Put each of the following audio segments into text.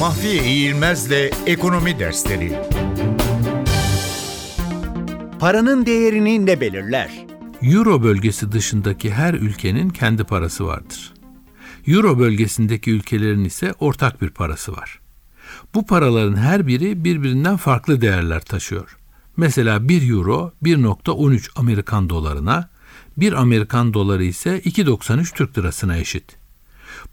Mahfiye İğilmez'le Ekonomi Dersleri Paranın değerini ne belirler? Euro bölgesi dışındaki her ülkenin kendi parası vardır. Euro bölgesindeki ülkelerin ise ortak bir parası var. Bu paraların her biri birbirinden farklı değerler taşıyor. Mesela 1 euro 1.13 Amerikan dolarına, 1 Amerikan doları ise 2.93 Türk lirasına eşit.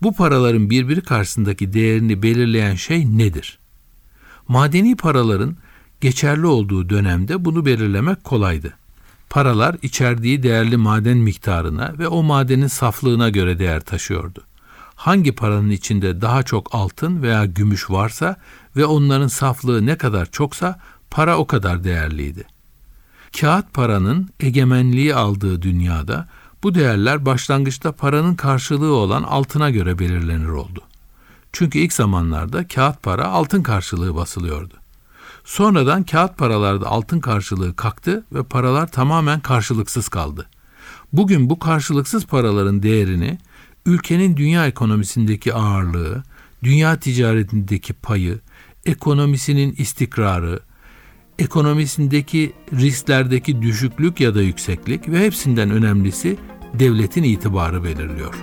Bu paraların birbiri karşısındaki değerini belirleyen şey nedir? Madeni paraların geçerli olduğu dönemde bunu belirlemek kolaydı. Paralar içerdiği değerli maden miktarına ve o madenin saflığına göre değer taşıyordu. Hangi paranın içinde daha çok altın veya gümüş varsa ve onların saflığı ne kadar çoksa para o kadar değerliydi. Kağıt paranın egemenliği aldığı dünyada bu değerler başlangıçta paranın karşılığı olan altına göre belirlenir oldu. Çünkü ilk zamanlarda kağıt para altın karşılığı basılıyordu. Sonradan kağıt paralarda altın karşılığı kalktı ve paralar tamamen karşılıksız kaldı. Bugün bu karşılıksız paraların değerini ülkenin dünya ekonomisindeki ağırlığı, dünya ticaretindeki payı, ekonomisinin istikrarı, ekonomisindeki risklerdeki düşüklük ya da yükseklik ve hepsinden önemlisi devletin itibarı belirliyor.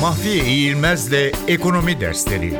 Mahfiye İğilmez'le Ekonomi Dersleri